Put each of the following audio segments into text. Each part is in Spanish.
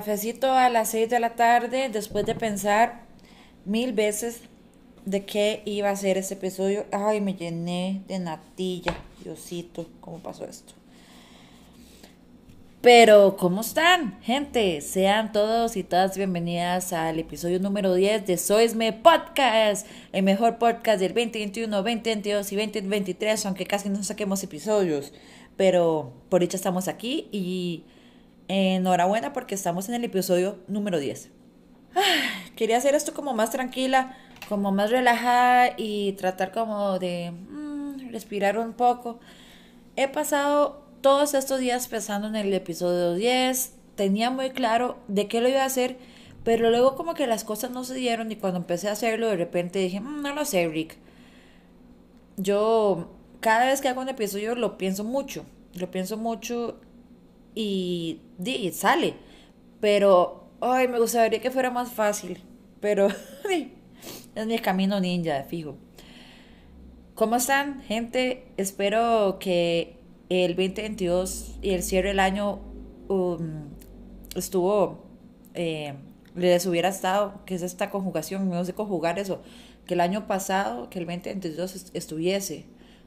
Cafecito a las 6 de la tarde después de pensar mil veces de qué iba a ser ese episodio. Ay, me llené de natilla. Diosito, ¿cómo pasó esto? Pero, ¿cómo están, gente? Sean todos y todas bienvenidas al episodio número 10 de Soisme Podcast, el mejor podcast del 2021, 2022 y 2023, aunque casi no saquemos episodios. Pero por dicha estamos aquí y enhorabuena porque estamos en el episodio número 10. quería hacer esto como más tranquila, como más relajada y tratar como de mm, respirar un poco. He pasado todos estos días pensando en el episodio 10, tenía muy claro de qué lo iba a hacer, pero luego como que las cosas no se dieron y cuando empecé a hacerlo de repente dije, mm, no lo sé, Rick. Yo cada vez que hago un episodio lo pienso mucho, lo pienso mucho y, y sale, pero ay, me gustaría que fuera más fácil, pero es mi camino ninja, fijo. ¿Cómo están, gente? Espero que el 2022 y el cierre del año um, estuvo, eh, les hubiera estado, que es esta conjugación, no sé conjugar eso, que el año pasado, que el 2022 estuviese,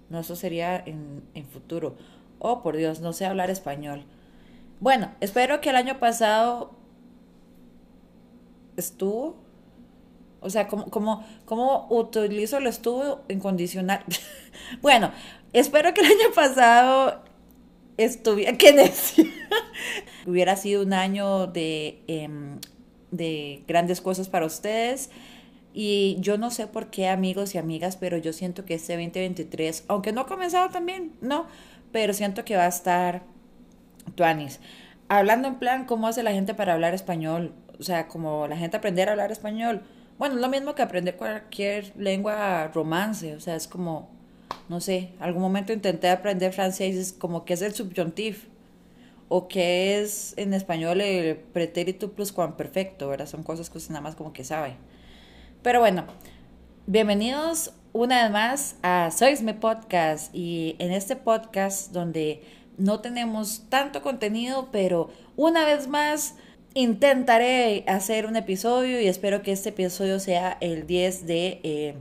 no, eso sería en, en futuro. Oh, por Dios, no sé hablar español. Bueno, espero que el año pasado estuvo, o sea, como, como, como utilizo el estuvo en condicional. bueno, espero que el año pasado estuviera, que hubiera sido un año de, em, de grandes cosas para ustedes. Y yo no sé por qué, amigos y amigas, pero yo siento que este 2023, aunque no ha comenzado también, no, pero siento que va a estar tuanis. Hablando en plan, ¿cómo hace la gente para hablar español? O sea, como la gente aprender a hablar español. Bueno, es lo mismo que aprender cualquier lengua romance. O sea, es como, no sé, algún momento intenté aprender francés, es como que es el subjuntif. O que es en español el pretérito perfecto, ¿verdad? Son cosas que usted nada más como que sabe. Pero bueno, bienvenidos una vez más a Soisme Podcast. Y en este podcast donde no tenemos tanto contenido, pero una vez más intentaré hacer un episodio y espero que este episodio sea el 10 de eh,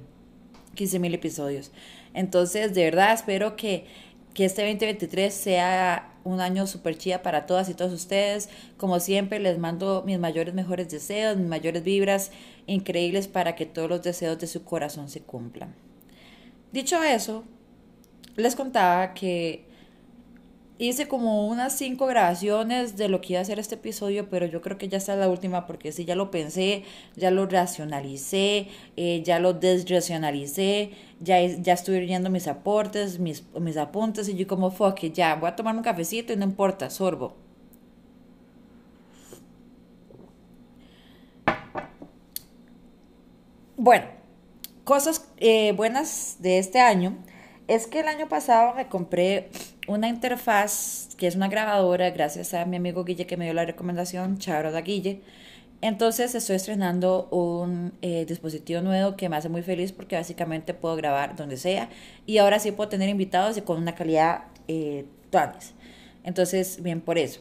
15 mil episodios. Entonces, de verdad, espero que, que este 2023 sea un año súper chida para todas y todos ustedes. Como siempre, les mando mis mayores, mejores deseos, mis mayores vibras increíbles para que todos los deseos de su corazón se cumplan. Dicho eso, les contaba que hice como unas cinco grabaciones de lo que iba a ser este episodio, pero yo creo que ya está la última porque sí, ya lo pensé, ya lo racionalicé, eh, ya lo desracionalicé, ya, ya estuve viendo mis aportes, mis, mis apuntes y yo como, fuck, ya, voy a tomar un cafecito y no importa, sorbo. Bueno, cosas eh, buenas de este año es que el año pasado me compré una interfaz que es una grabadora, gracias a mi amigo Guille que me dio la recomendación, Charo da Guille. Entonces estoy estrenando un eh, dispositivo nuevo que me hace muy feliz porque básicamente puedo grabar donde sea y ahora sí puedo tener invitados y con una calidad eh, Entonces, bien por eso.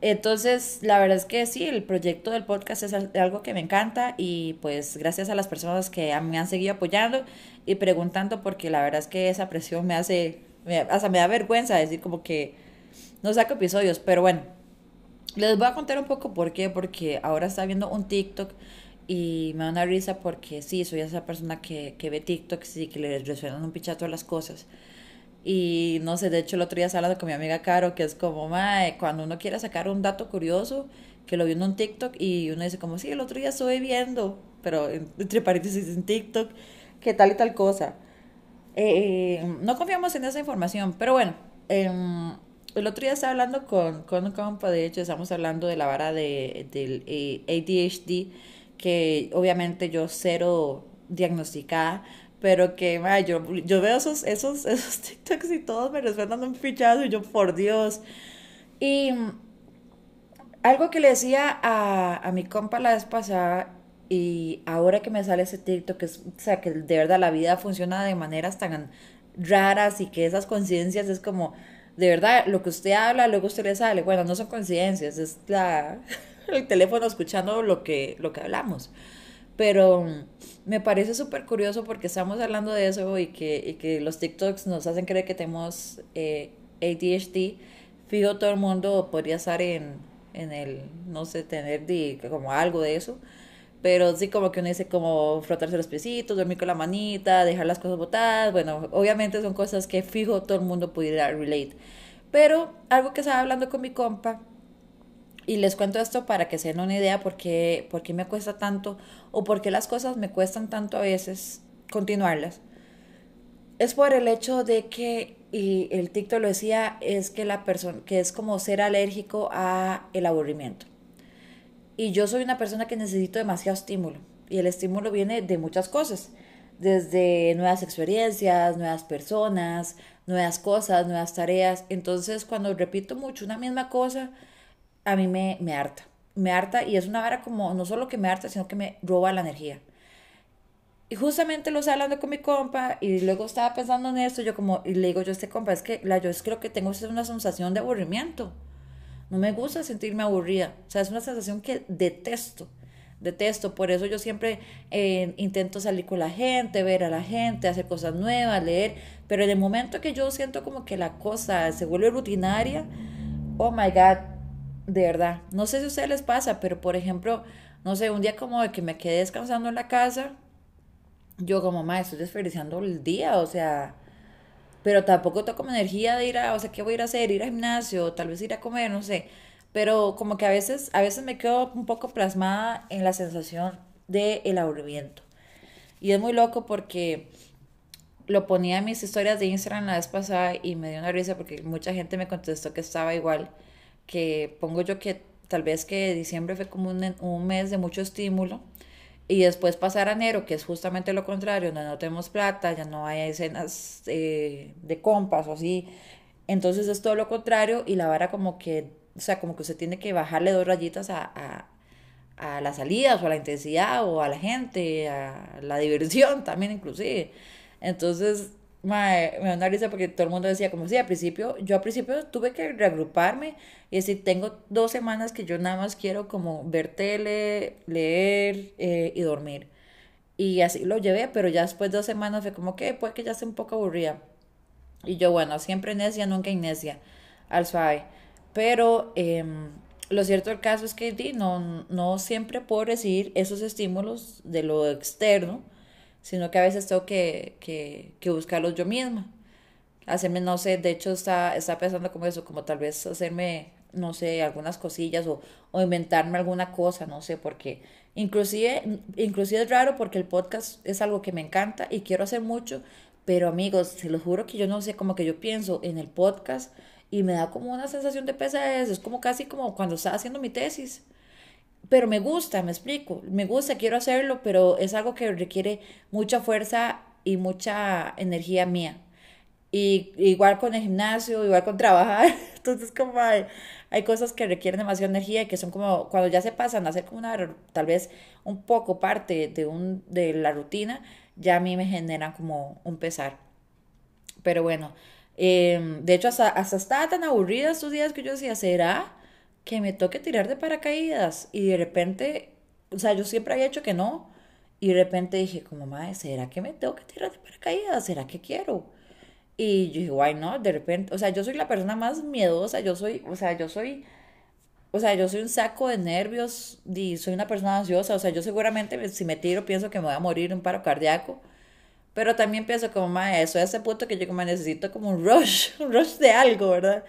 Entonces, la verdad es que sí, el proyecto del podcast es algo que me encanta y pues gracias a las personas que me han seguido apoyando y preguntando porque la verdad es que esa presión me hace o sea, me da vergüenza decir como que no saco episodios, pero bueno, les voy a contar un poco por qué, porque ahora está viendo un TikTok y me da una risa porque sí, soy esa persona que, que ve TikTok y que le resuenan un pichato a las cosas. Y no sé, de hecho el otro día estaba hablando con mi amiga Caro, que es como, mae, cuando uno quiere sacar un dato curioso, que lo vio en un TikTok y uno dice como, sí, el otro día estoy viendo, pero entre paréntesis en TikTok, que tal y tal cosa. Eh, no confiamos en esa información, pero bueno, em, el otro día estaba hablando con, con un compa, de hecho, estamos hablando de la vara de, del eh, ADHD, que obviamente yo cero diagnosticada, pero que yo, yo veo esos, esos, esos TikToks y todos me resuenan un fichado y yo, por Dios. Y algo que le decía a, a mi compa la vez pasada y ahora que me sale ese TikTok, que es, o sea, que de verdad la vida funciona de maneras tan raras y que esas conciencias es como, de verdad, lo que usted habla, luego usted le sale. Bueno, no son coincidencias, es la, el teléfono escuchando lo que, lo que hablamos. Pero me parece súper curioso porque estamos hablando de eso y que, y que los TikToks nos hacen creer que tenemos eh, ADHD. Fijo, todo el mundo podría estar en, en el, no sé, tener como algo de eso. Pero sí como que uno dice como frotarse los piecitos, dormir con la manita, dejar las cosas botadas. Bueno, obviamente son cosas que fijo todo el mundo pudiera relate. Pero algo que estaba hablando con mi compa, y les cuento esto para que se den una idea por qué, por qué me cuesta tanto o por qué las cosas me cuestan tanto a veces continuarlas. Es por el hecho de que, y el TikTok lo decía, es que la persona, que es como ser alérgico a el aburrimiento. Y yo soy una persona que necesito demasiado estímulo. Y el estímulo viene de muchas cosas. Desde nuevas experiencias, nuevas personas, nuevas cosas, nuevas tareas. Entonces, cuando repito mucho una misma cosa, a mí me, me harta. Me harta y es una vara como, no solo que me harta, sino que me roba la energía. Y justamente lo estaba hablando con mi compa y luego estaba pensando en esto, yo como, y le digo yo a este compa, es que la, yo es creo que tengo una sensación de aburrimiento. No me gusta sentirme aburrida. O sea, es una sensación que detesto. Detesto. Por eso yo siempre eh, intento salir con la gente, ver a la gente, hacer cosas nuevas, leer. Pero en el momento que yo siento como que la cosa se vuelve rutinaria, oh my God, de verdad. No sé si a ustedes les pasa, pero por ejemplo, no sé, un día como de que me quedé descansando en la casa, yo como, ma, estoy desperdiciando el día, o sea, pero tampoco tengo como energía de ir a, o sea, ¿qué voy a ir a hacer? Ir al gimnasio, tal vez ir a comer, no sé. Pero como que a veces, a veces me quedo un poco plasmada en la sensación de el aburrimiento. Y es muy loco porque lo ponía en mis historias de Instagram la vez pasada y me dio una risa porque mucha gente me contestó que estaba igual, que pongo yo que tal vez que diciembre fue como un, un mes de mucho estímulo y después pasar a enero, que es justamente lo contrario, donde no tenemos plata, ya no hay escenas eh, de compas o así. Entonces es todo lo contrario y la vara como que, o sea, como que usted tiene que bajarle dos rayitas a, a, a las salidas o a la intensidad o a la gente, a la diversión también inclusive. Entonces me da una risa porque todo el mundo decía como si al principio, yo al principio tuve que reagruparme y decir, tengo dos semanas que yo nada más quiero como ver tele, leer eh, y dormir. Y así lo llevé, pero ya después de dos semanas fue como que puede que ya sea un poco aburrida. Y yo, bueno, siempre necia, nunca necia, al suave. Pero em, lo cierto del caso es que no, no siempre puedo recibir esos estímulos de lo externo sino que a veces tengo que, que, que buscarlos yo misma. Hacerme, no sé, de hecho está, está pensando como eso, como tal vez hacerme, no sé, algunas cosillas o, o inventarme alguna cosa, no sé, porque inclusive, inclusive es raro porque el podcast es algo que me encanta y quiero hacer mucho, pero amigos, se los juro que yo no sé, como que yo pienso en el podcast y me da como una sensación de pesadez, es como casi como cuando estaba haciendo mi tesis pero me gusta, me explico, me gusta, quiero hacerlo, pero es algo que requiere mucha fuerza y mucha energía mía. Y igual con el gimnasio, igual con trabajar, entonces como hay, hay cosas que requieren demasiada energía y que son como cuando ya se pasan a hacer como una, tal vez un poco parte de, un, de la rutina, ya a mí me generan como un pesar. Pero bueno, em, de hecho hasta, hasta estaba tan aburrida estos días que yo decía, ¿será? Que me toque tirar de paracaídas y de repente, o sea, yo siempre había hecho que no y de repente dije como, madre, ¿será que me tengo que tirar de paracaídas? ¿Será que quiero? Y yo dije, why no, de repente, o sea, yo soy la persona más miedosa, yo soy, o sea, yo soy, o sea, yo soy un saco de nervios y soy una persona ansiosa, o sea, yo seguramente si me tiro pienso que me voy a morir un paro cardíaco, pero también pienso como, madre, eso a ese punto que yo me necesito como un rush, un rush de algo, ¿verdad?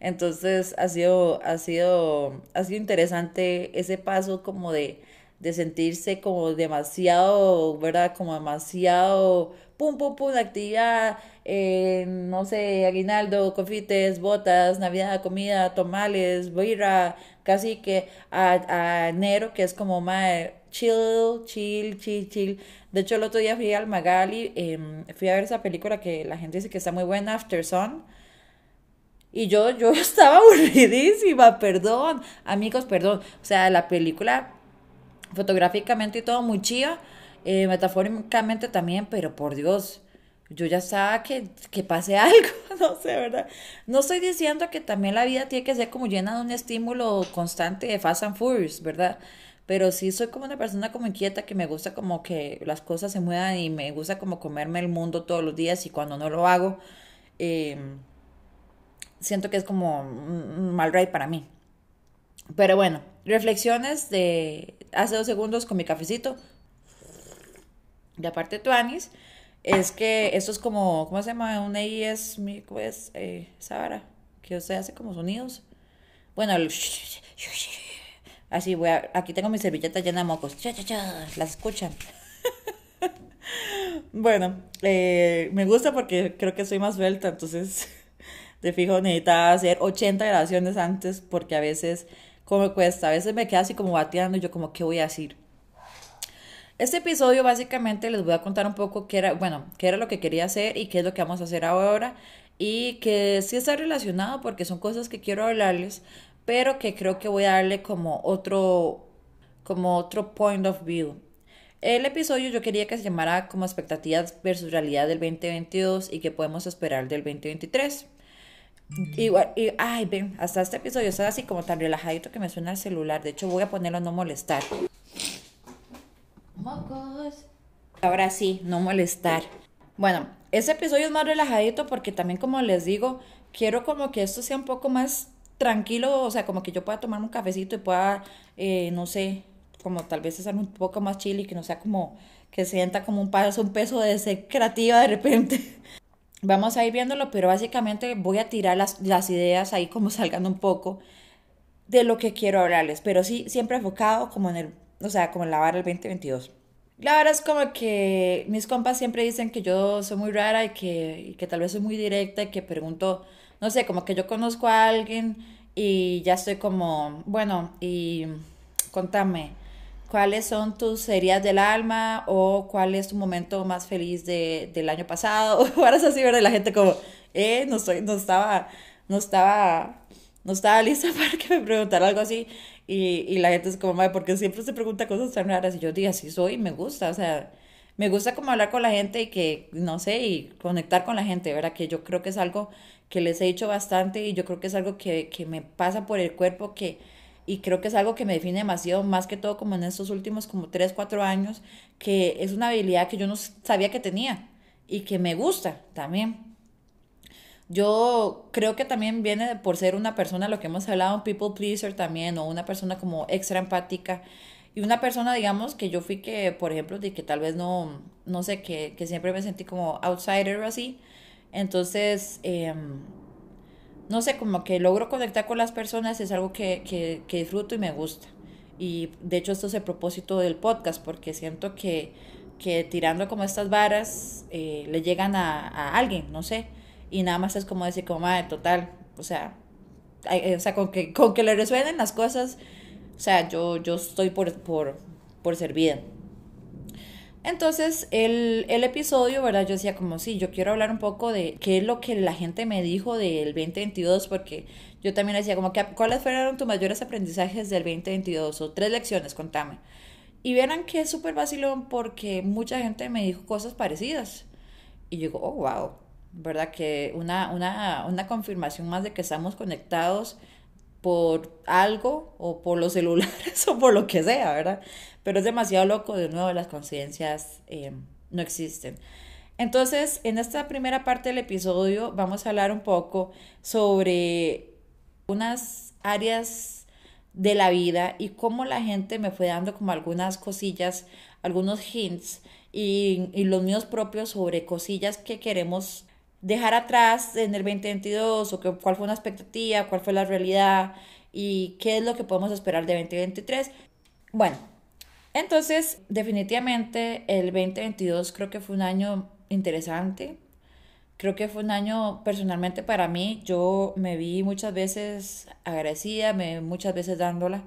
Entonces ha sido, ha sido, ha sido interesante ese paso como de, de sentirse como demasiado, ¿verdad? Como demasiado, pum, pum, pum, actividad, eh, no sé, aguinaldo, confites, botas, navidad, comida, tomales, birra, casi que a, a enero, que es como más chill, chill, chill, chill. De hecho, el otro día fui al Magali, em, fui a ver esa película que la gente dice que está muy buena, After Sun y yo, yo estaba aburridísima, perdón, amigos, perdón. O sea, la película fotográficamente y todo muy chida, eh, metafóricamente también, pero por Dios, yo ya estaba que, que pase algo, no sé, ¿verdad? No estoy diciendo que también la vida tiene que ser como llena de un estímulo constante de Fast and Furious, ¿verdad? Pero sí soy como una persona como inquieta que me gusta como que las cosas se muevan y me gusta como comerme el mundo todos los días y cuando no lo hago, eh, siento que es como un mal ride para mí. Pero bueno, reflexiones de hace dos segundos con mi cafecito. De aparte Tuanis, es que esto es como, ¿cómo se llama? Un AES, pues, eh, Sara, que usted hace como sonidos. Bueno, así voy a, aquí tengo mi servilleta llena de mocos. Las escuchan. bueno, eh, me gusta porque creo que soy más suelta, entonces de fijo necesitaba hacer 80 grabaciones antes porque a veces como cuesta, a veces me queda así como bateando y yo como, ¿qué voy a decir? Este episodio básicamente les voy a contar un poco qué era, bueno, qué era lo que quería hacer y qué es lo que vamos a hacer ahora y que sí está relacionado porque son cosas que quiero hablarles, pero que creo que voy a darle como otro, como otro point of view. El episodio yo quería que se llamara como expectativas versus realidad del 2022 y que podemos esperar del 2023. Igual, y, ay, ven, hasta este episodio está así como tan relajadito que me suena el celular. De hecho, voy a ponerlo a no molestar. Mocos. Ahora sí, no molestar. Bueno, este episodio es más relajadito porque también, como les digo, quiero como que esto sea un poco más tranquilo, o sea, como que yo pueda tomar un cafecito y pueda, eh, no sé, como tal vez estar un poco más chill y que no sea como que sienta como un paso, un peso de ser creativa de repente. Vamos a ir viéndolo, pero básicamente voy a tirar las, las ideas ahí como salgan un poco de lo que quiero hablarles, pero sí, siempre enfocado como en el, o sea, como en la barra del 2022. La verdad es como que mis compas siempre dicen que yo soy muy rara y que, y que tal vez soy muy directa y que pregunto, no sé, como que yo conozco a alguien y ya estoy como, bueno, y contame, cuáles son tus heridas del alma o cuál es tu momento más feliz de, del año pasado. Ahora es así, ¿verdad? La gente como, eh, no, estoy, no estaba, no estaba, no estaba lista para que me preguntara algo así. Y, y la gente es como, madre, porque siempre se pregunta cosas tan raras. Y yo digo, así soy, me gusta, o sea, me gusta como hablar con la gente y que, no sé, y conectar con la gente, ¿verdad? Que yo creo que es algo que les he dicho bastante y yo creo que es algo que, que me pasa por el cuerpo, que y creo que es algo que me define demasiado, más que todo como en estos últimos como 3, 4 años, que es una habilidad que yo no sabía que tenía y que me gusta también. Yo creo que también viene por ser una persona, lo que hemos hablado, un people pleaser también, o una persona como extra empática. Y una persona, digamos, que yo fui que, por ejemplo, de que tal vez no, no sé, que, que siempre me sentí como outsider o así. Entonces, eh, no sé, como que logro conectar con las personas, es algo que, que, que disfruto y me gusta. Y de hecho esto es el propósito del podcast, porque siento que, que tirando como estas varas eh, le llegan a, a, alguien, no sé. Y nada más es como decir, como, madre, total, o sea, o sea con, que, con que le resuenen las cosas, o sea, yo, yo estoy por, por, por servida. Entonces, el, el, episodio, ¿verdad? Yo decía como, sí, yo quiero hablar un poco de qué es lo que la gente me dijo del 2022, porque yo también decía como, ¿cuáles fueron tus mayores aprendizajes del 2022? O tres lecciones, contame. Y verán que es súper vacilón porque mucha gente me dijo cosas parecidas. Y yo digo, oh, wow, ¿verdad? Que una, una, una confirmación más de que estamos conectados por algo o por los celulares o por lo que sea, ¿verdad? Pero es demasiado loco, de nuevo, las conciencias eh, no existen. Entonces, en esta primera parte del episodio vamos a hablar un poco sobre unas áreas de la vida y cómo la gente me fue dando como algunas cosillas, algunos hints y, y los míos propios sobre cosillas que queremos dejar atrás en el 2022 o que, cuál fue una expectativa, cuál fue la realidad y qué es lo que podemos esperar de 2023. Bueno, entonces definitivamente el 2022 creo que fue un año interesante. Creo que fue un año personalmente para mí. Yo me vi muchas veces agradecida, muchas veces dándola.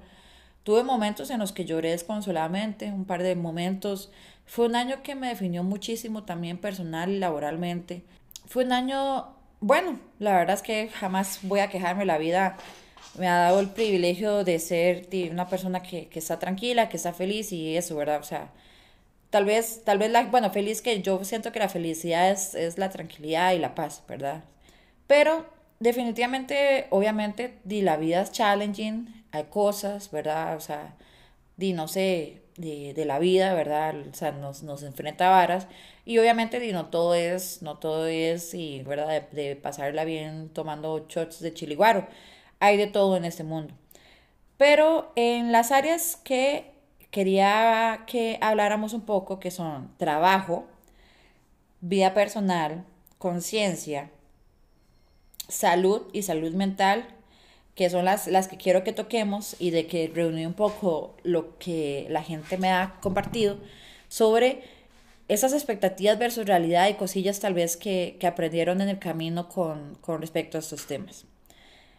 Tuve momentos en los que lloré desconsoladamente, un par de momentos. Fue un año que me definió muchísimo también personal y laboralmente fue un año, bueno, la verdad es que jamás voy a quejarme, la vida me ha dado el privilegio de ser una persona que, que está tranquila, que está feliz y eso, ¿verdad? O sea, tal vez, tal vez la, bueno, feliz que yo siento que la felicidad es, es la tranquilidad y la paz, ¿verdad? Pero definitivamente, obviamente, di, la vida es challenging, hay cosas, ¿verdad? O sea, di, no sé, de, de la vida, ¿verdad? O sea, nos, nos enfrenta a varas. Y obviamente, di, no todo es, no todo es, y, ¿verdad? De, de pasarla bien tomando shots de chiliguaro. Hay de todo en este mundo. Pero en las áreas que quería que habláramos un poco, que son trabajo, vida personal, conciencia, salud y salud mental, que son las, las que quiero que toquemos y de que reuní un poco lo que la gente me ha compartido sobre esas expectativas versus realidad y cosillas tal vez que, que aprendieron en el camino con, con respecto a estos temas.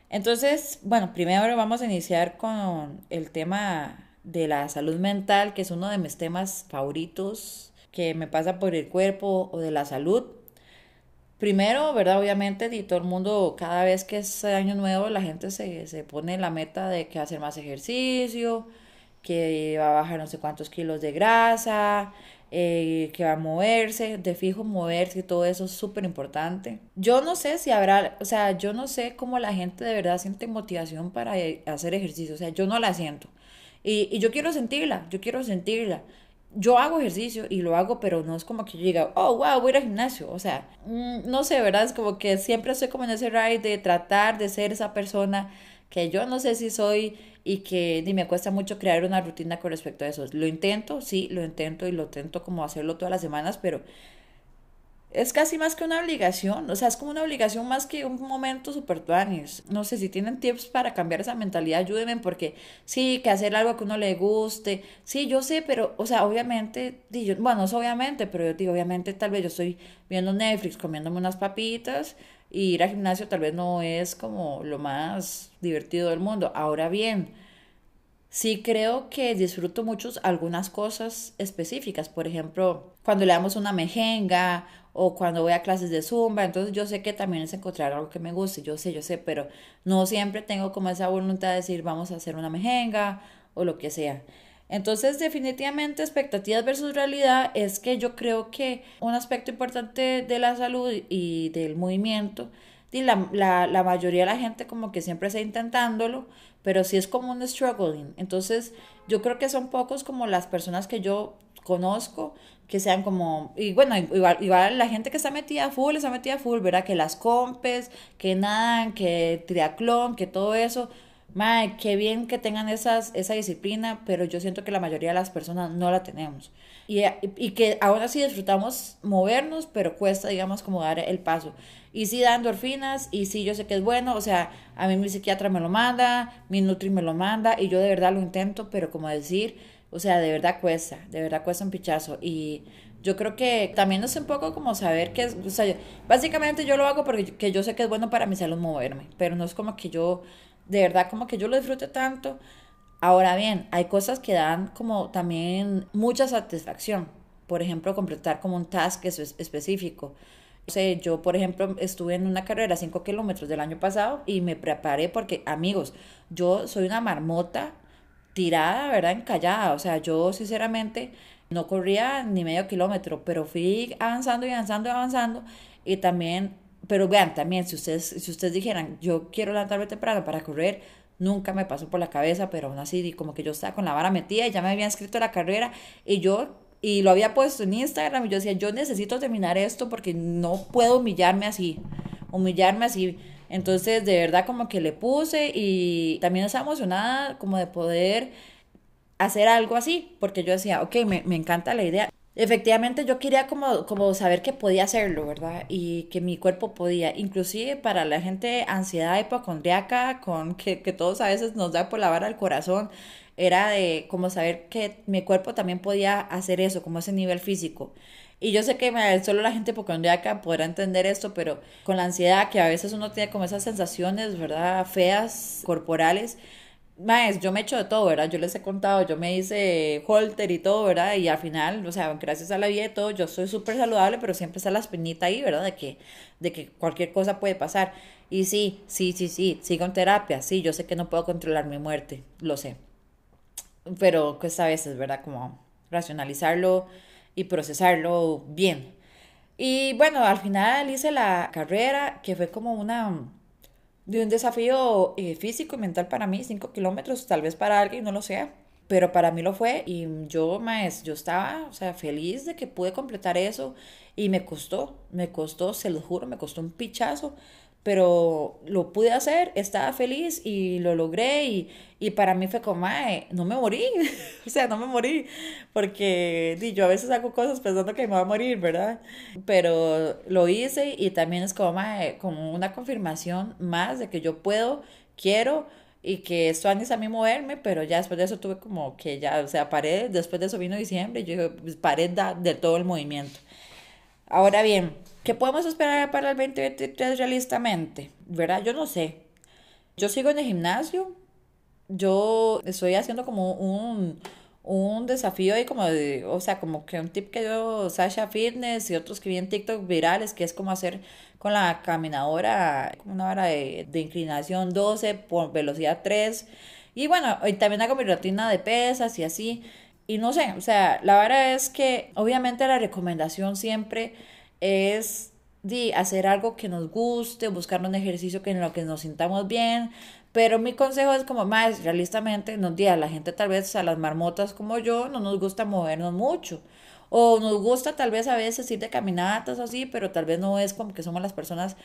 Entonces, bueno, primero vamos a iniciar con el tema de la salud mental, que es uno de mis temas favoritos, que me pasa por el cuerpo o de la salud. Primero, ¿verdad? Obviamente, y todo el mundo, cada vez que es año nuevo, la gente se, se pone la meta de que hacer más ejercicio, que va a bajar no sé cuántos kilos de grasa, eh, que va a moverse, de fijo moverse y todo eso es súper importante. Yo no sé si habrá, o sea, yo no sé cómo la gente de verdad siente motivación para eh, hacer ejercicio, o sea, yo no la siento. Y, y yo quiero sentirla, yo quiero sentirla yo hago ejercicio y lo hago, pero no es como que yo diga, oh, wow, voy a ir al gimnasio. O sea, mm, no sé, ¿verdad? Es como que siempre estoy como en ese ride de tratar de ser esa persona que yo no sé si soy y que ni me cuesta mucho crear una rutina con respecto a eso. Lo intento, sí, lo intento y lo intento como hacerlo todas las semanas, pero es casi más que una obligación, o sea, es como una obligación más que un momento super tuanis. No sé si tienen tips para cambiar esa mentalidad, ayúdenme porque sí, que hacer algo que uno le guste, sí, yo sé, pero, o sea, obviamente, bueno, no es obviamente, pero yo digo, obviamente tal vez yo estoy viendo Netflix, comiéndome unas papitas y ir al gimnasio tal vez no es como lo más divertido del mundo. Ahora bien, sí creo que disfruto mucho algunas cosas específicas, por ejemplo, cuando le damos una mejenga o cuando voy a clases de zumba, entonces yo sé que también es encontrar algo que me guste, yo sé, yo sé, pero no siempre tengo como esa voluntad de decir vamos a hacer una mejenga o lo que sea. Entonces, definitivamente, expectativas versus realidad es que yo creo que un aspecto importante de la salud y del movimiento, y la, la, la mayoría de la gente como que siempre está intentándolo, pero sí es como un struggling. Entonces, yo creo que son pocos como las personas que yo conozco que sean como, y bueno, igual, igual la gente que está metida full, está metida full, ¿verdad? Que las compes, que nadan, que triatlón, que todo eso, Madre, qué bien que tengan esas, esa disciplina, pero yo siento que la mayoría de las personas no la tenemos. Y, y que aún así disfrutamos movernos, pero cuesta, digamos, como dar el paso. Y sí da endorfinas, y sí yo sé que es bueno, o sea, a mí mi psiquiatra me lo manda, mi nutri me lo manda, y yo de verdad lo intento, pero como decir, o sea, de verdad cuesta, de verdad cuesta un pichazo. Y yo creo que también es un poco como saber que es, o sea, básicamente yo lo hago porque yo sé que es bueno para mi salud moverme, pero no es como que yo, de verdad, como que yo lo disfrute tanto. Ahora bien, hay cosas que dan como también mucha satisfacción. Por ejemplo, completar como un task específico. O yo, por ejemplo, estuve en una carrera 5 kilómetros del año pasado y me preparé porque, amigos, yo soy una marmota tirada, ¿verdad? Encallada. O sea, yo sinceramente no corría ni medio kilómetro, pero fui avanzando y avanzando y avanzando. Y también, pero vean, también, si ustedes, si ustedes dijeran, yo quiero levantarme temprano para correr, nunca me pasó por la cabeza, pero aún así, como que yo estaba con la vara metida y ya me habían escrito la carrera y yo, y lo había puesto en Instagram y yo decía, yo necesito terminar esto porque no puedo humillarme así, humillarme así entonces, de verdad como que le puse y también estaba emocionada como de poder hacer algo así, porque yo decía, ok, me, me encanta la idea. Efectivamente, yo quería como, como saber que podía hacerlo, ¿verdad? Y que mi cuerpo podía, inclusive para la gente ansiedad hipocondriaca, con que, que todos a veces nos da por la vara al corazón, era de como saber que mi cuerpo también podía hacer eso, como ese nivel físico. Y yo sé que solo la gente hipocondriaca podrá entender esto, pero con la ansiedad que a veces uno tiene como esas sensaciones, ¿verdad? Feas, corporales. Más, yo me echo de todo, ¿verdad? Yo les he contado, yo me hice holter y todo, ¿verdad? Y al final, o sea, gracias a la vida y todo, yo soy súper saludable, pero siempre está la espinita ahí, ¿verdad? De que, de que cualquier cosa puede pasar. Y sí, sí, sí, sí, sigo en terapia, sí, yo sé que no puedo controlar mi muerte, lo sé. Pero cuesta a veces, ¿verdad? Como racionalizarlo y procesarlo bien. Y bueno, al final hice la carrera, que fue como una de un desafío eh, físico y mental para mí, 5 kilómetros, tal vez para alguien, no lo sé, pero para mí lo fue y yo, más, yo estaba, o sea, feliz de que pude completar eso y me costó, me costó, se lo juro, me costó un pichazo, pero lo pude hacer, estaba feliz y lo logré y, y para mí fue como, no me morí, o sea, no me morí, porque di, yo a veces hago cosas pensando que me voy a morir, ¿verdad? Pero lo hice y también es como, como una confirmación más de que yo puedo, quiero y que esto antes a mí moverme, pero ya después de eso tuve como que ya, o sea, paré, después de eso vino diciembre y yo dije, pues paré de todo el movimiento. Ahora bien, ¿Qué podemos esperar para el 2023 realistamente? ¿Verdad? Yo no sé. Yo sigo en el gimnasio. Yo estoy haciendo como un, un desafío ahí como de, o sea, como que un tip que yo, Sasha Fitness y otros que vi en TikTok virales, que es como hacer con la caminadora, una vara de, inclinación 12 por velocidad 3. Y bueno, y también hago mi rutina de pesas y así. Y no sé, o sea, la vara es que obviamente la recomendación siempre es de hacer algo que nos guste, buscar un ejercicio que en lo que nos sintamos bien, pero mi consejo es como más realistamente, nos a la gente tal vez a las marmotas como yo no nos gusta movernos mucho. O nos gusta tal vez a veces ir de caminatas así, pero tal vez no es como que somos las personas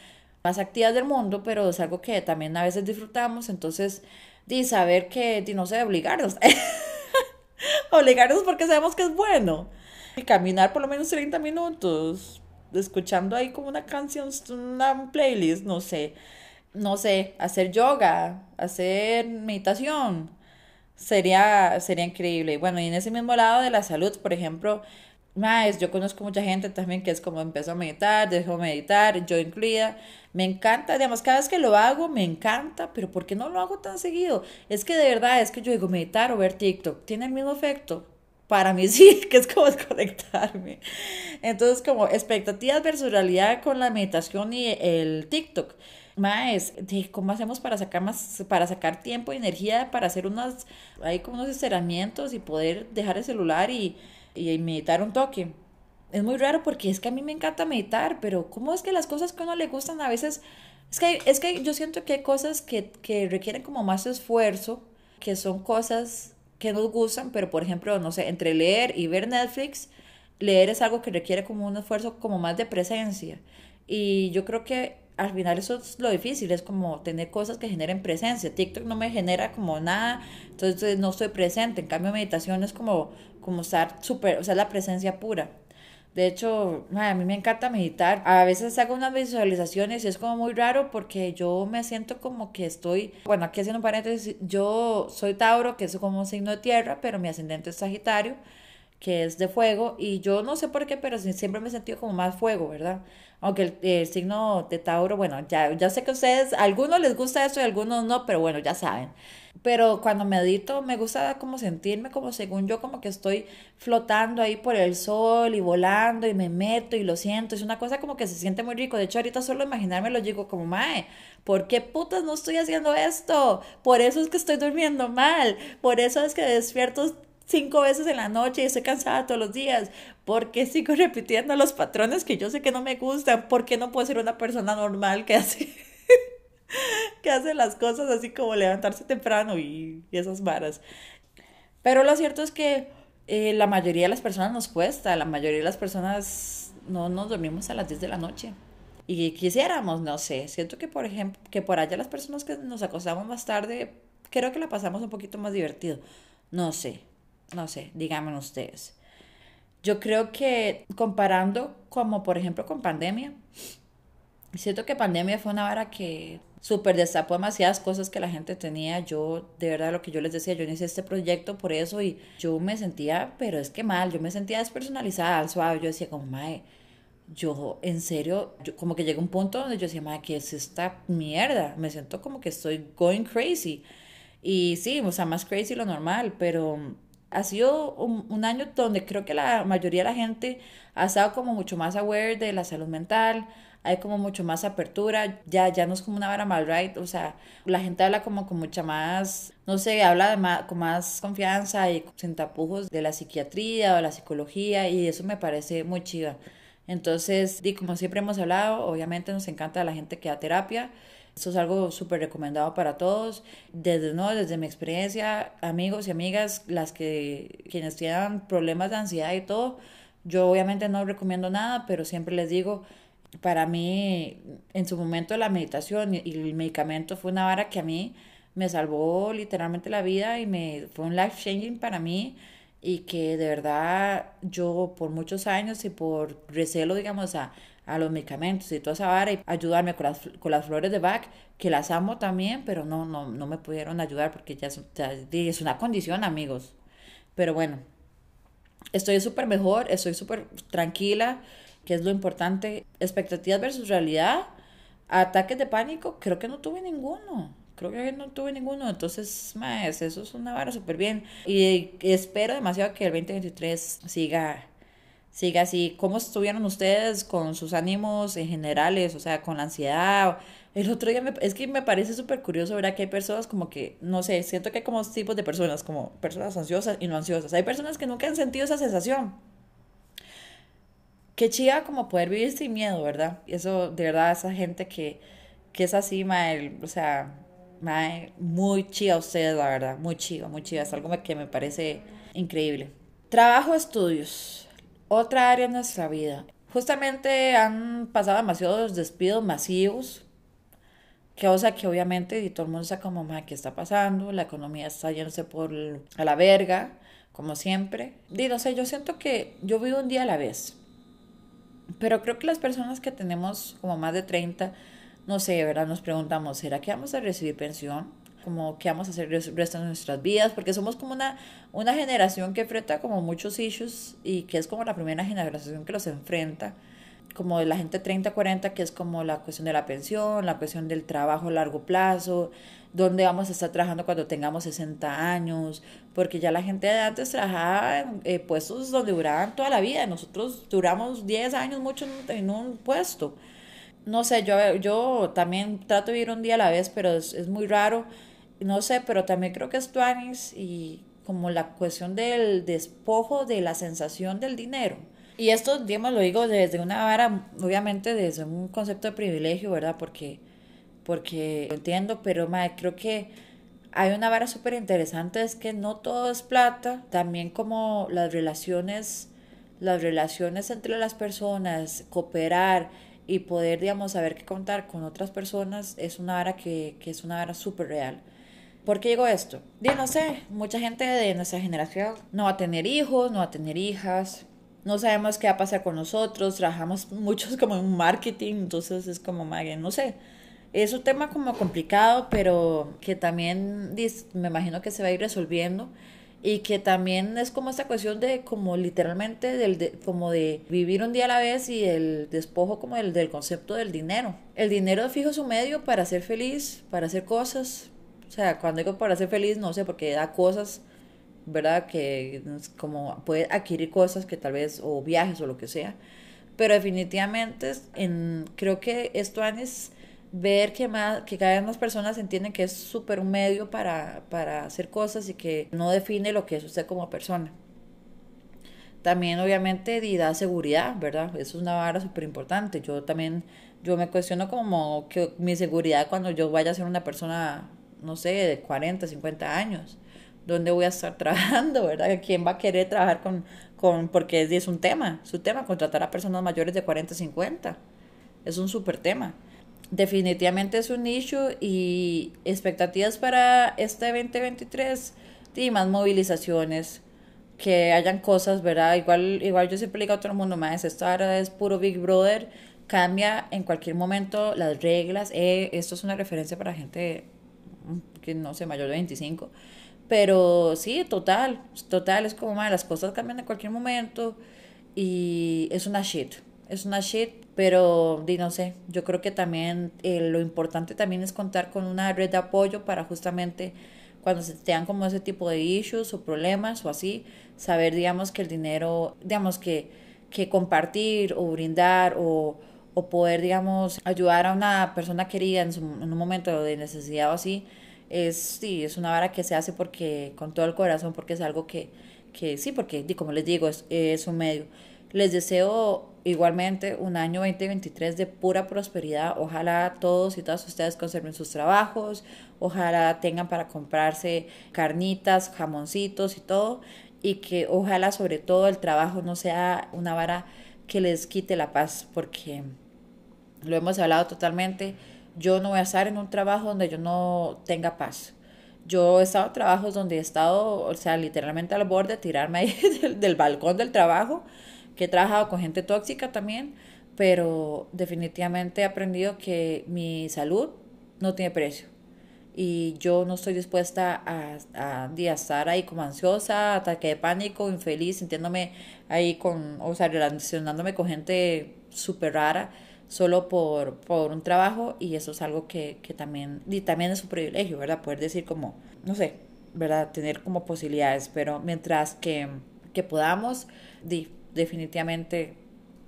más activas del mundo, pero es algo que también a veces disfrutamos. Entonces, de saber que, de no sé, obligarnos. obligarnos porque sabemos que es bueno. Y caminar por lo menos 30 minutos escuchando ahí como una canción, una playlist, no sé, no sé, hacer yoga, hacer meditación, sería, sería increíble. Bueno, y en ese mismo lado de la salud, por ejemplo, más, yo conozco mucha gente también que es como empezó a meditar, dejó meditar, yo incluida. Me encanta, digamos, cada vez que lo hago me encanta, pero ¿por qué no lo hago tan seguido? Es que de verdad, es que yo digo meditar o ver TikTok, tiene el mismo efecto para mí sí, que es como desconectarme. Entonces, como expectativas versus realidad con la meditación y el TikTok. Más, ¿cómo hacemos para sacar más, para sacar tiempo y energía para hacer unos, hay como unos estiramientos y poder dejar el celular y, y meditar un toque? Es muy raro porque es que a mí me encanta meditar, pero ¿cómo es que las cosas que a uno le gustan a veces, es que, es que yo siento que hay cosas que, que requieren como más esfuerzo, que son cosas que nos gustan, pero por ejemplo, no sé, entre leer y ver Netflix, leer es algo que requiere como un esfuerzo como más de presencia. Y yo creo que al final eso es lo difícil, es como tener cosas que generen presencia. TikTok no me genera como nada, entonces no estoy presente. En cambio, meditación es como, como estar súper, o sea, la presencia pura. De hecho, a mí me encanta meditar. A veces hago unas visualizaciones y es como muy raro porque yo me siento como que estoy, bueno, aquí haciendo un paréntesis, yo soy Tauro, que es como un signo de tierra, pero mi ascendente es Sagitario, que es de fuego, y yo no sé por qué, pero siempre me he sentido como más fuego, ¿verdad? Aunque el, signo de Tauro, bueno, ya, ya sé que a ustedes, a algunos les gusta eso y a algunos no, pero bueno, ya saben. Pero cuando medito me gusta como sentirme como según yo como que estoy flotando ahí por el sol y volando y me meto y lo siento. Es una cosa como que se siente muy rico. De hecho ahorita solo imaginarme lo digo como, mae, ¿por qué putas no estoy haciendo esto? Por eso es que estoy durmiendo mal. Por eso es que despierto cinco veces en la noche y estoy cansada todos los días. ¿Por qué sigo repitiendo los patrones que yo sé que no me gustan? ¿Por qué no puedo ser una persona normal que hace que hace las cosas así como levantarse temprano y, esas varas. Pero lo cierto es que eh, la mayoría de las personas nos cuesta, la mayoría de las personas no nos dormimos a las 10 de la noche. Y quisiéramos, no sé, siento que por ejemplo, que por allá las personas que nos acostamos más tarde, creo que la pasamos un poquito más divertido. No sé, no sé, díganme ustedes. Yo creo que comparando como por ejemplo con pandemia, siento que pandemia fue una vara que súper destapó demasiadas cosas que la gente tenía. Yo, de verdad, lo que yo les decía, yo inicié este proyecto por eso y yo me sentía, pero es que mal, yo me sentía despersonalizada, al suave. Yo decía, como, mae, yo, en serio, yo, como que llega un punto donde yo decía, mae, ¿qué es esta mierda? Me siento como que estoy going crazy. Y sí, o sea, más crazy lo normal, pero ha sido un, año donde creo que la mayoría de la gente ha estado como mucho más aware de la salud mental, hay como mucho más apertura, ya, ya no es como una vara mal right, o sea, la gente habla como con mucha más, no sé, habla más, con más confianza y sin tapujos de la psiquiatría o la psicología y eso me parece muy chido. Entonces, y como siempre hemos hablado, obviamente nos encanta la gente que da terapia. Esto es algo súper recomendado para todos. Desde, ¿no? desde mi experiencia, amigos y amigas, las que quienes tienen problemas de ansiedad y todo, yo obviamente no recomiendo nada, pero siempre les digo, para mí, en su momento la meditación y el medicamento fue una vara que a mí me salvó literalmente la vida y me fue un life changing para mí y que de verdad yo por muchos años y por recelo, digamos, a, a los medicamentos y toda esa vara y ayudarme con las, con las flores de Bach, que las amo también, pero no, no, no me pudieron ayudar porque ya es, es una condición, amigos. Pero bueno, estoy súper mejor, estoy súper tranquila, que es lo importante. Expectativas versus realidad, ataques de pánico, creo que no tuve ninguno creo que no tuve ninguno. Entonces, más, eso es una vara súper bien. Y espero demasiado que el 2023 siga, siga así. ¿Cómo estuvieron ustedes con sus ánimos en generales? O sea, con la ansiedad. El otro día me, es que me parece súper curioso, ¿verdad? Que hay personas como que, no sé, siento que hay como tipos de personas, como personas ansiosas y no ansiosas. Hay personas que nunca han sentido esa sensación. Qué chida como poder vivir sin miedo, ¿verdad? Y eso, de verdad, esa gente que, que es así, mal, o sea, muy chiva ustedes, la verdad, muy chiva, muy chiva. Es algo que me parece increíble. Trabajo, estudios, otra área de nuestra vida. Justamente han pasado demasiados despidos masivos, que o que obviamente y todo el mundo está como, ¿qué está pasando? La economía está yéndose por a la verga, como siempre. Y no sé, yo siento que yo vivo un día a la vez. Pero creo que las personas que tenemos como más de 30 no sé, ¿verdad? Nos preguntamos, ¿será que vamos a recibir pensión? Como, ¿qué vamos a hacer el resto de nuestras vidas? Porque somos como una, una generación que enfrenta como muchos issues y que es como la primera generación que los enfrenta como la gente 30, 40, que es como la cuestión de la pensión, la cuestión del trabajo a largo plazo, dónde vamos a estar trabajando cuando tengamos 60 años, porque ya la gente de antes trabajaba en eh, puestos donde duraban toda la vida, nosotros duramos 10 años mucho en un puesto no sé, yo, yo también trato de vivir un día a la vez, pero es, muy raro. No sé, pero también creo que es Tuanis y como la cuestión del despojo de la sensación del dinero. Y esto, digamos, lo digo desde una vara, obviamente desde un concepto de privilegio, ¿verdad? Porque, porque lo entiendo, pero madre, creo que hay una vara súper interesante, es que no todo es plata, también como las relaciones, las relaciones entre las personas, cooperar, y poder, digamos, saber que contar con otras personas es una vara que, que es una vara súper real. ¿Por qué digo esto? Yo no sé, mucha gente de nuestra generación no va a tener hijos, no va a tener hijas, no sabemos qué va a pasar con nosotros, trabajamos muchos como en marketing, entonces es como, no sé, es un tema como complicado, pero que también me imagino que se va a ir resolviendo y que también es como esta cuestión de como literalmente del de, como de vivir un día a la vez y el despojo como el del concepto del dinero. El dinero fijo su medio para ser feliz, para hacer cosas. O sea, cuando digo para ser feliz, no sé, porque da cosas, ¿verdad? Que como puede adquirir cosas que tal vez, o viajes o lo que sea. Pero definitivamente en, creo que esto es ver que, más, que cada vez más personas entienden que es súper un medio para, para hacer cosas y que no define lo que es usted como persona. También obviamente da seguridad, ¿verdad? Eso es una vara súper importante. Yo también, yo me cuestiono como que mi seguridad cuando yo vaya a ser una persona, no sé, de 40, 50 años. ¿Dónde voy a estar trabajando, verdad? ¿Quién va a querer trabajar con, con porque es, un tema, su tema, contratar a personas mayores de 40, 50. Es un súper tema definitivamente es un nicho y expectativas para este 2023 y más movilizaciones que hayan cosas, ¿verdad? Igual, igual yo siempre digo a todo el mundo, más esto ahora es puro Big Brother, cambia en cualquier momento las reglas, eh, esto es una referencia para gente que no sé, mayor de 25, pero sí, total, total, es como, las cosas cambian en cualquier momento y es una shit, es una shit pero di no sé, yo creo que también eh, lo importante también es contar con una red de apoyo para justamente cuando se tengan como ese tipo de issues o problemas o así, saber digamos que el dinero, digamos que, que compartir o brindar o, o poder, digamos, ayudar a una persona querida en, un momento de necesidad o así, es, sí, es una vara que se hace porque, con todo el corazón, porque es algo que, que sí, porque, como les digo, es, es un medio. Les deseo igualmente un año 2023 de pura prosperidad. Ojalá todos y todas ustedes conserven sus trabajos. Ojalá tengan para comprarse carnitas, jamoncitos y todo. Y que ojalá sobre todo el trabajo no sea una vara que les quite la paz. Porque lo hemos hablado totalmente. Yo no voy a estar en un trabajo donde yo no tenga paz. Yo he estado en trabajos donde he estado, o sea, literalmente al borde, tirarme ahí del, balcón del trabajo que he trabajado con gente tóxica también, pero definitivamente he aprendido que mi salud no tiene precio. Y yo no estoy dispuesta a, a, estar ahí como ansiosa, ataque de pánico, infeliz, sintiéndome ahí con, o sea, relacionándome con gente súper rara solo por, por un trabajo y eso es algo que, que también, y también es un privilegio, ¿verdad? Poder decir como, no sé, ¿verdad? Tener como posibilidades, pero mientras que, que podamos, di, definitivamente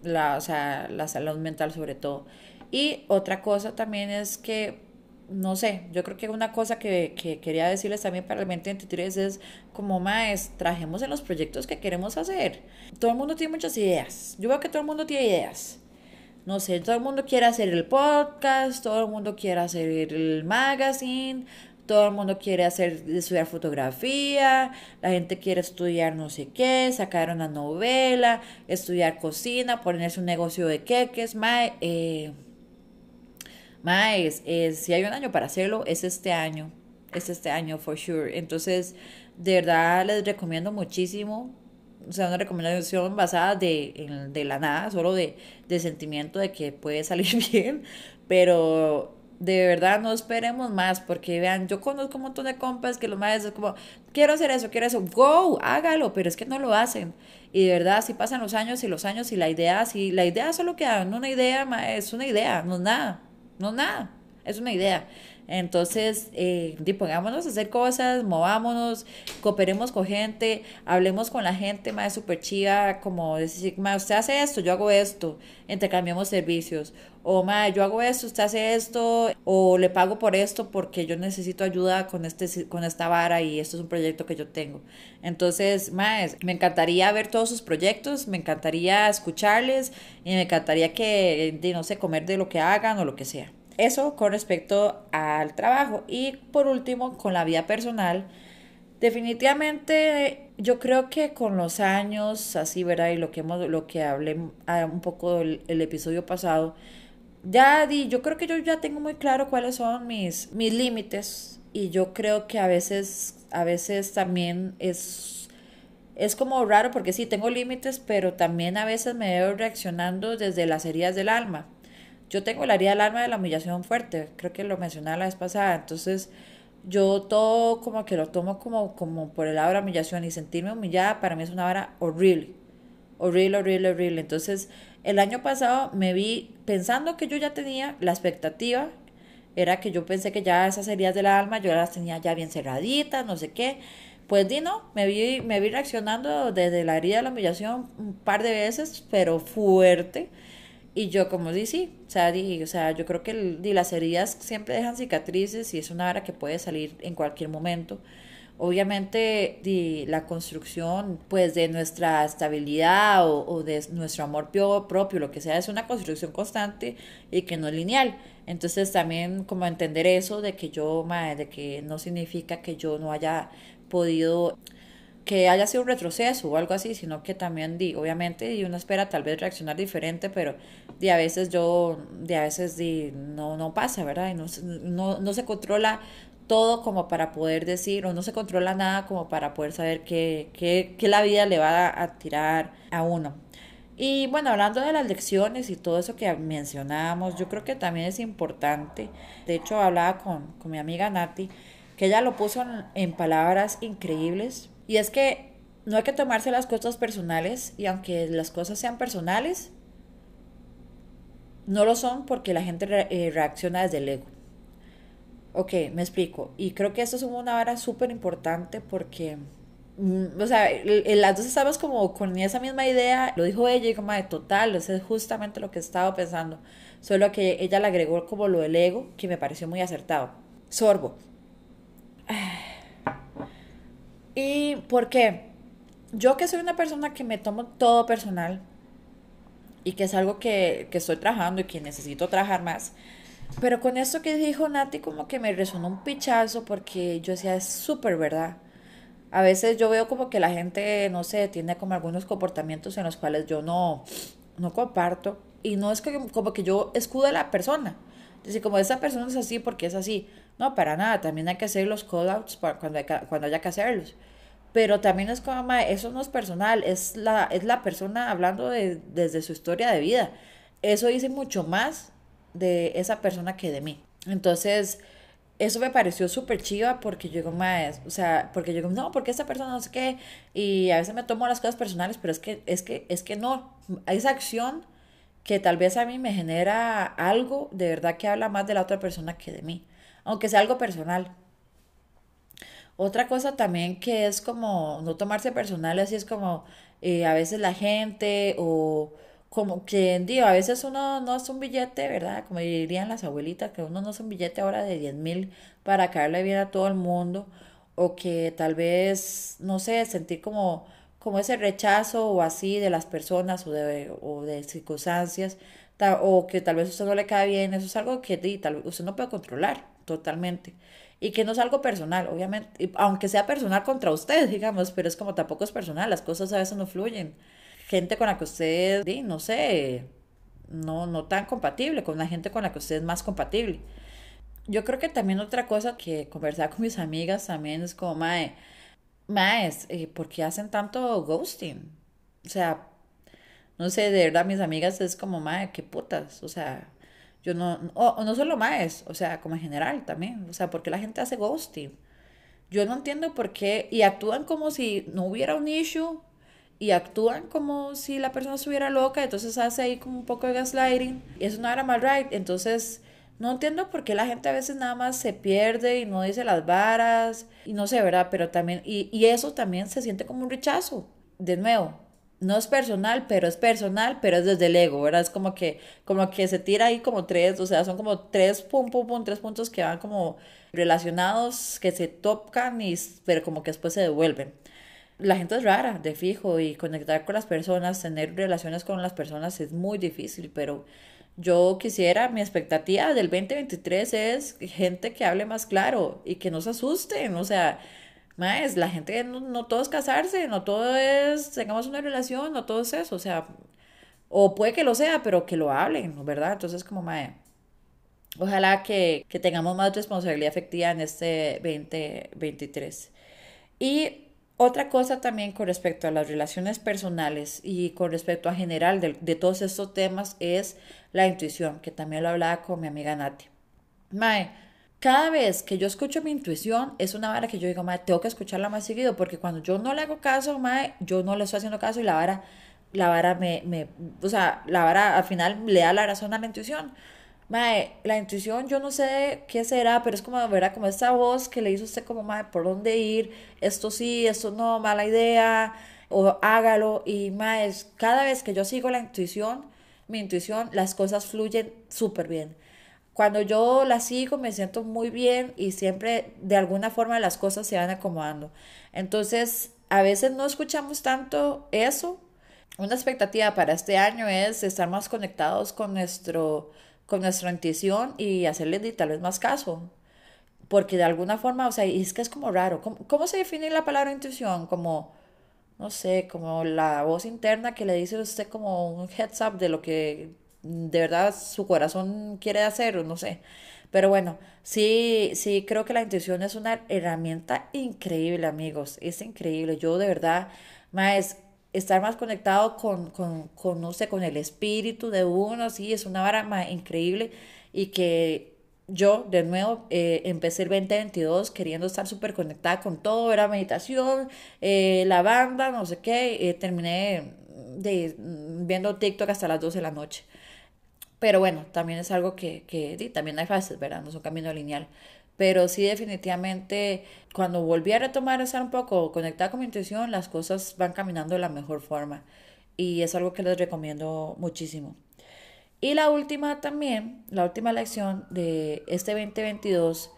la, o sea, la salud mental sobre todo. Y otra cosa también es que, no sé, yo creo que una cosa que, que quería decirles también para el 2023 es como más, trajemos en los proyectos que queremos hacer. Todo el mundo tiene muchas ideas. Yo veo que todo el mundo tiene ideas. No sé, todo el mundo quiere hacer el podcast, todo el mundo quiere hacer el magazine, todo el mundo quiere hacer, estudiar fotografía, la gente quiere estudiar no sé qué, sacar una novela, estudiar cocina, ponerse un negocio de queques, mae, eh, si hay un año para hacerlo, es este año, es este año, for sure. Entonces, de verdad les recomiendo muchísimo, o sea, una recomendación basada de, de la nada, solo de, de sentimiento de que puede salir bien, pero de verdad no esperemos más, porque vean, yo conozco un montón de compas que los maestros es como, quiero hacer eso, quiero eso, go, hágalo, pero es que no lo hacen. Y de verdad, si pasan los años y los años y la idea, si la idea solo queda en una idea, es una idea, no es nada, no es nada, es una idea. Entonces, eh, pongámonos a hacer cosas, movámonos, cooperemos con gente, hablemos con la gente más súper chiva, como decir, usted hace esto, yo hago esto, intercambiamos servicios, o más, yo hago esto, usted hace esto, o le pago por esto porque yo necesito ayuda con, este, con esta vara y esto es un proyecto que yo tengo. Entonces, más, me encantaría ver todos sus proyectos, me encantaría escucharles y me encantaría que, no sé, comer de lo que hagan o lo que sea. Eso con respecto al trabajo. Y por último, con la vida personal. Definitivamente yo creo que con los años, así, ¿verdad? Y lo que hemos, lo que hablé ah, un poco el, el episodio pasado, ya di, yo creo que yo ya tengo muy claro cuáles son mis, mis límites. Y yo creo que a veces, a veces también es, es como raro porque sí, tengo límites, pero también a veces me veo reaccionando desde las heridas del alma. Yo tengo la herida del alma de la humillación fuerte, creo que lo mencionaba la vez pasada, entonces yo todo como que lo tomo como, como por el lado de la humillación y sentirme humillada para mí es una hora horrible, horrible, horrible, horrible. Entonces el año pasado me vi pensando que yo ya tenía la expectativa, era que yo pensé que ya esas heridas del alma yo las tenía ya bien cerraditas, no sé qué. Pues di no, me vi, me vi reaccionando desde la herida de la humillación un par de veces, pero fuerte. Y yo como di sí, o sea, di, o sea, yo creo que di, las heridas siempre dejan cicatrices y es una hora que puede salir en cualquier momento. Obviamente di, la construcción pues de nuestra estabilidad o, o, de nuestro amor propio, lo que sea, es una construcción constante y que no es lineal. Entonces también como entender eso de que yo, de que no significa que yo no haya podido que haya sido un retroceso o algo así, sino que también obviamente, y uno espera tal vez reaccionar diferente, pero di, a veces yo, de a veces di, no, no pasa, ¿verdad? Y no, no, no se controla todo como para poder decir, o no se controla nada como para poder saber qué, qué, qué la vida le va a, tirar a uno. Y bueno, hablando de las lecciones y todo eso que mencionábamos, yo creo que también es importante. De hecho, hablaba con, con mi amiga Nati, que ella lo puso en palabras increíbles y es que no hay que tomarse las cosas personales y aunque las cosas sean personales, no lo son porque la gente eh, reacciona desde el ego. Ok, me explico. Y creo que esto es una hora súper importante porque mm, o sea, las dos estábamos como con esa misma idea, lo dijo ella y como de total, eso es justamente lo que estaba pensando, solo que ella le agregó como lo del ego, que me pareció muy acertado. Sorbo. ¿Y por qué? Yo que soy una persona que me tomo todo personal y que es algo que, que estoy trabajando y que necesito trabajar más, pero con esto que dijo Nati como que me resonó un pichazo porque yo decía, es súper verdad. A veces yo veo como que la gente, no sé, tiene como algunos comportamientos en los cuales yo no, no comparto. Y no es que, como que yo escudo a la persona. Decir, como esa persona es así porque es así. No, para nada. También hay que hacer los call-outs cuando, cuando haya que hacerlos. Pero también es como, eso no es personal. Es la, es la persona hablando de, desde su historia de vida. Eso dice mucho más de esa persona que de mí. Entonces, eso me pareció súper chiva porque yo digo, más, o sea, porque yo digo, no, porque esa persona no sé qué, y a veces me tomo las cosas personales, pero es que, es que, es que no, esa acción que tal vez a mí me genera algo, de verdad que habla más de la otra persona que de mí, aunque sea algo personal. Otra cosa también que es como no tomarse personal, así es como eh, a veces la gente o como que digo, a veces uno no es un billete, ¿verdad? Como dirían las abuelitas, que uno no es un billete ahora de 10 mil para caerle bien a todo el mundo, o que tal vez, no sé, sentir como, como ese rechazo o así de las personas o de, o de circunstancias, o que tal vez a usted no le cae bien, eso es algo que tal, usted no puede controlar totalmente. Y que no es algo personal, obviamente, aunque sea personal contra usted, digamos, pero es como tampoco es personal, las cosas a veces no fluyen gente con la que usted, no sé, no, no tan compatible, con la gente con la que usted es más compatible. Yo creo que también otra cosa que conversar con mis amigas también es como, mae, mae, eh, ¿por qué hacen tanto ghosting? O sea, no sé, de verdad mis amigas es como, mae, qué putas, o sea, yo no, o, no solo maes, o sea, como en general también, o sea, ¿por qué la gente hace ghosting? Yo no entiendo por qué, y actúan como si no hubiera un issue y actúan como si la persona estuviera loca, entonces hace ahí como un poco de gaslighting y eso no era mal right, entonces no entiendo por qué la gente a veces nada más se pierde y no dice las varas y no sé, ¿verdad? Pero también, y, y eso también se siente como un rechazo, de nuevo. No es personal, pero es personal, pero es desde el ego, ¿verdad? Es como que, como que se tira ahí como tres, o sea, son como tres, pum, pum, pum, tres puntos que van como relacionados, que se tocan, y, pero como que después se devuelven la gente es rara, de fijo, y conectar con las personas, tener relaciones con las personas es muy difícil, pero yo quisiera, mi expectativa del 2023 es gente que hable más claro y que no se asusten, o sea, más, la gente no, no todo es casarse, no todo es, tengamos una relación, no todo es eso, o sea, o puede que lo sea, pero que lo hablen, ¿verdad? Entonces, como, mae, ojalá que, que tengamos más responsabilidad efectiva en este 2023. Y otra cosa también con respecto a las relaciones personales y con respecto a general de, todos estos temas es la intuición, que también lo hablaba con mi amiga Nati. Mae, cada vez que yo escucho mi intuición es una vara que yo digo, mae, tengo que escucharla más seguido, porque cuando yo no le hago caso, mae, yo no le estoy haciendo caso y la vara, la vara me, me, o sea, la vara al final le da la razón a la intuición. Mae, la intuición, yo no sé qué será, pero es como, ¿verdad? Como esa voz que le hizo usted como, mae, ¿por dónde ir? Esto sí, esto no, mala idea, o hágalo. Y, mae, cada vez que yo sigo la intuición, mi intuición, las cosas fluyen súper bien. Cuando yo la sigo, me siento muy bien y siempre, de alguna forma, las cosas se van acomodando. Entonces, a veces no escuchamos tanto eso. Una expectativa para este año es estar más conectados con nuestro con nuestra intuición y hacerle tal vez más caso. Porque de alguna forma, o sea, es que es como raro. ¿Cómo, se define la palabra intuición? Como, no sé, como la voz interna que le dice a usted como un heads up de lo que de verdad su corazón quiere hacer, no sé. Pero bueno, sí, sí, creo que la intuición es una herramienta increíble, amigos. Es increíble. Yo de verdad, más estar más conectado con, con, con, no sé, con el espíritu de uno, sí, es una vara más increíble y que yo, de nuevo, eh, empecé el 2022 queriendo estar súper conectada con todo, era meditación, eh, la banda, no sé qué, eh, terminé de, viendo TikTok hasta las 12 de la noche. Pero bueno, también es algo que, que también hay fases, ¿verdad? No es un camino lineal. pero sí definitivamente cuando volví a retomar estar un poco conectada con mi intuición, las cosas van caminando de la mejor forma y es algo que les recomiendo muchísimo. Y la última también, la última lección de este 2022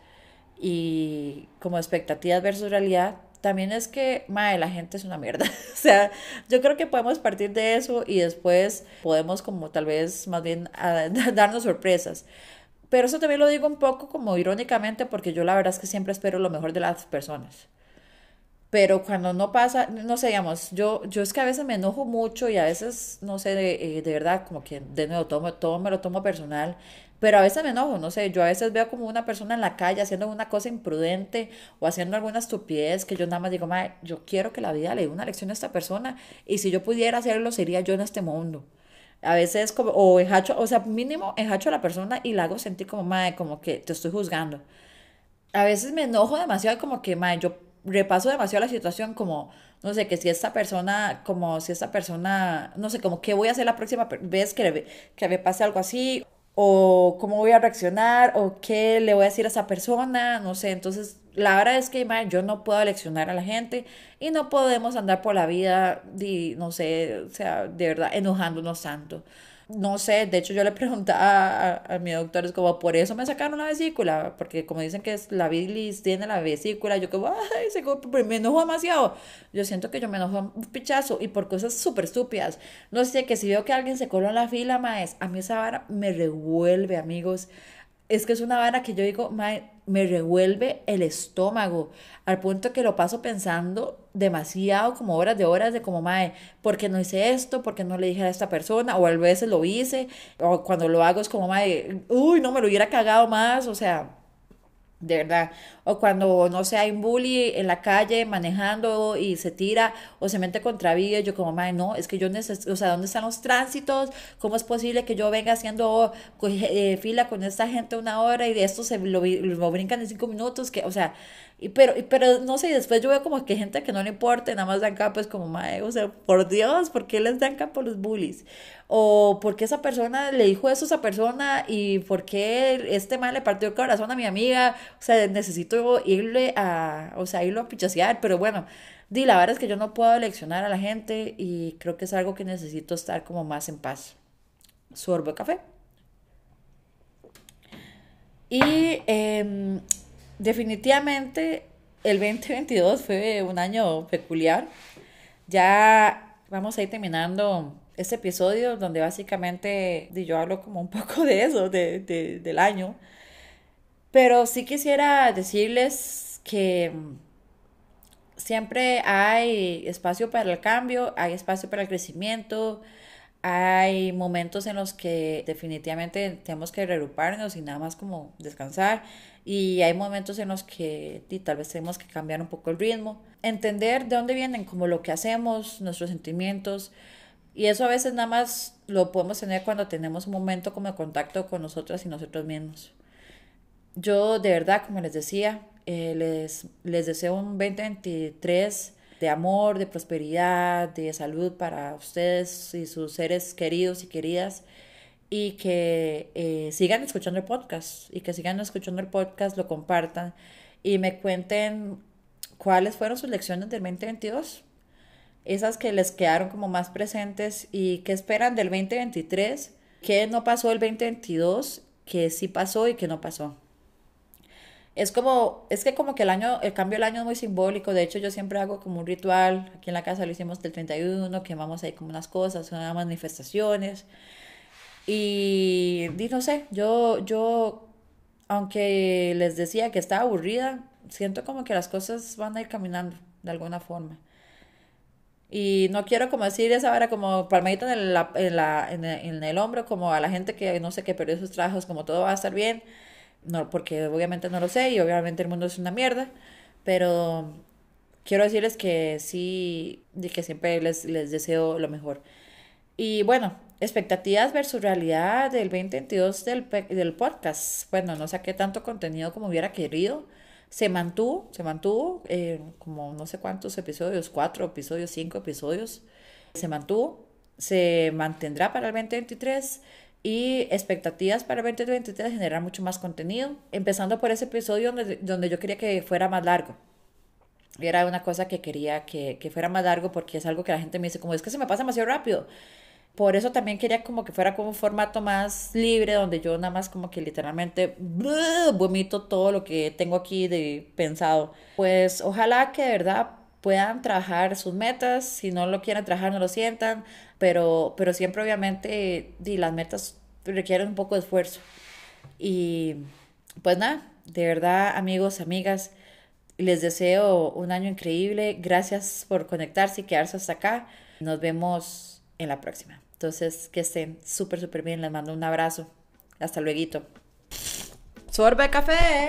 y como expectativas versus realidad, también es que, madre, la gente es una mierda. o sea, yo creo que podemos partir de eso y después podemos como tal vez más bien darnos sorpresas. Pero eso también lo digo un poco como irónicamente porque yo la verdad es que siempre espero lo mejor de las personas. Pero cuando no pasa, no sé, digamos, yo, yo es que a veces me enojo mucho y a veces, no sé, de, eh, de verdad, como que de nuevo todo, todo me lo tomo personal. Pero a veces me enojo, no sé, yo a veces veo como una persona en la calle haciendo una cosa imprudente o haciendo alguna estupidez que yo nada más digo, madre, yo quiero que la vida le dé una lección a esta persona y si yo pudiera hacerlo sería yo en este mundo. A veces como, o enjacho, o sea, mínimo enjacho a la persona y la hago sentir como, madre, como que te estoy juzgando. A veces me enojo demasiado como que, madre, yo repaso demasiado la situación como, no sé, que si esta persona, como si esta persona, no sé, como qué voy a hacer la próxima vez que, que me pase algo así, o cómo voy a reaccionar, o qué le voy a decir a esa persona, no sé, entonces la verdad es que yo no puedo leccionar a la gente y no podemos andar por la vida, y, no sé, o sea, de verdad, enojándonos tanto. No sé, de hecho yo le preguntaba a, mi doctor, es como, por eso me sacaron la vesícula, porque como dicen que es la bilis tiene la vesícula, yo como, ay, se, me enojo demasiado. Yo siento que yo me enojo un pichazo y por cosas súper estúpidas. No sé, que si veo que alguien se coló en la fila, maes, a mí esa vara me revuelve, amigos es que es una vara que yo digo, me revuelve el estómago, al punto que lo paso pensando demasiado, como horas de horas, de como, mae, ¿por qué no hice esto? ¿Por qué no le dije a esta persona? O a veces lo hice, o cuando lo hago es como, mae, uy, no me lo hubiera cagado más, o sea, de verdad. O cuando, no sé, hay un bully en la calle manejando y se tira o se mete contra vía, yo como, madre, no, es que yo necesito, o sea, ¿dónde están los tránsitos? ¿Cómo es posible que yo venga haciendo eh, fila con esta gente una hora y de esto se lo, lo brincan en cinco minutos? Que, o sea, y, pero, pero no sé, después yo veo como que gente que no le importa, nada más dan capa, es como, madre, o sea, por Dios, ¿por qué les dan capa a los bullies? O por qué esa persona le dijo eso a esa persona y por qué este mal le partió el corazón a mi amiga, o sea, necesito irle a, o sea, irlo a pichasear, pero bueno, di, la verdad es que yo no puedo leccionar a la gente y creo que es algo que necesito estar como más en paz. Sorbo café. Y eh, definitivamente el 2022 fue un año peculiar. Ya vamos a ir terminando este episodio donde básicamente yo hablo como un poco de eso, de, del año. Pero sí quisiera decirles que siempre hay espacio para el cambio, hay espacio para el crecimiento, hay momentos en los que definitivamente tenemos que reagruparnos y nada más como descansar. Y hay momentos en los que tal vez tenemos que cambiar un poco el ritmo. Entender de dónde vienen como lo que hacemos, nuestros sentimientos. Y eso a veces nada más lo podemos tener cuando tenemos un momento como de contacto con nosotras y nosotros mismos. Yo de verdad, como les decía, eh, les, les deseo un 2023 de amor, de prosperidad, de salud para ustedes y sus seres queridos y queridas. Y que eh, sigan escuchando el podcast y que sigan escuchando el podcast, lo compartan y me cuenten cuáles fueron sus lecciones del 2022, esas que les quedaron como más presentes y qué esperan del 2023, qué no pasó el 2022, qué sí pasó y qué no pasó es como, es que como que el año, el cambio del año es muy simbólico, de hecho yo siempre hago como un ritual, aquí en la casa lo hicimos del 31, quemamos ahí como unas cosas, unas manifestaciones, y, y no sé, yo, yo, aunque les decía que estaba aburrida, siento como que las cosas van a ir caminando de alguna forma. Y no quiero como decir esa hora como palmadita en, la, en, la, en, el, en el hombro, como a la gente que no sé qué perdió sus trabajos, como todo va a estar bien no, porque obviamente no lo sé y obviamente el mundo es una mierda, pero quiero decirles que sí, y que siempre les, les deseo lo mejor. Y bueno, expectativas versus realidad del 2022 del, del podcast. Bueno, no saqué tanto contenido como hubiera querido. Se mantuvo, se mantuvo, eh, como no sé cuántos episodios, cuatro episodios, cinco episodios. Se mantuvo, se mantendrá para el 2023 y expectativas para 2023 generar mucho más contenido, empezando por ese episodio donde, donde yo quería que fuera más largo. Era una cosa que quería que, que fuera más largo porque es algo que la gente me dice, como es que se me pasa demasiado rápido. Por eso también quería como que fuera como un formato más libre, donde yo nada más como que literalmente vomito todo lo que tengo aquí de pensado. Pues ojalá que de verdad puedan trabajar sus metas, si no lo quieren trabajar no lo sientan, pero, pero siempre obviamente di, las metas requieren un poco de esfuerzo. Y pues nada, de verdad amigos, amigas, les deseo un año increíble, gracias por conectarse y quedarse hasta acá, nos vemos en la próxima. Entonces, que estén súper, súper bien. Les mando un abrazo. Hasta luego. Sorbe café.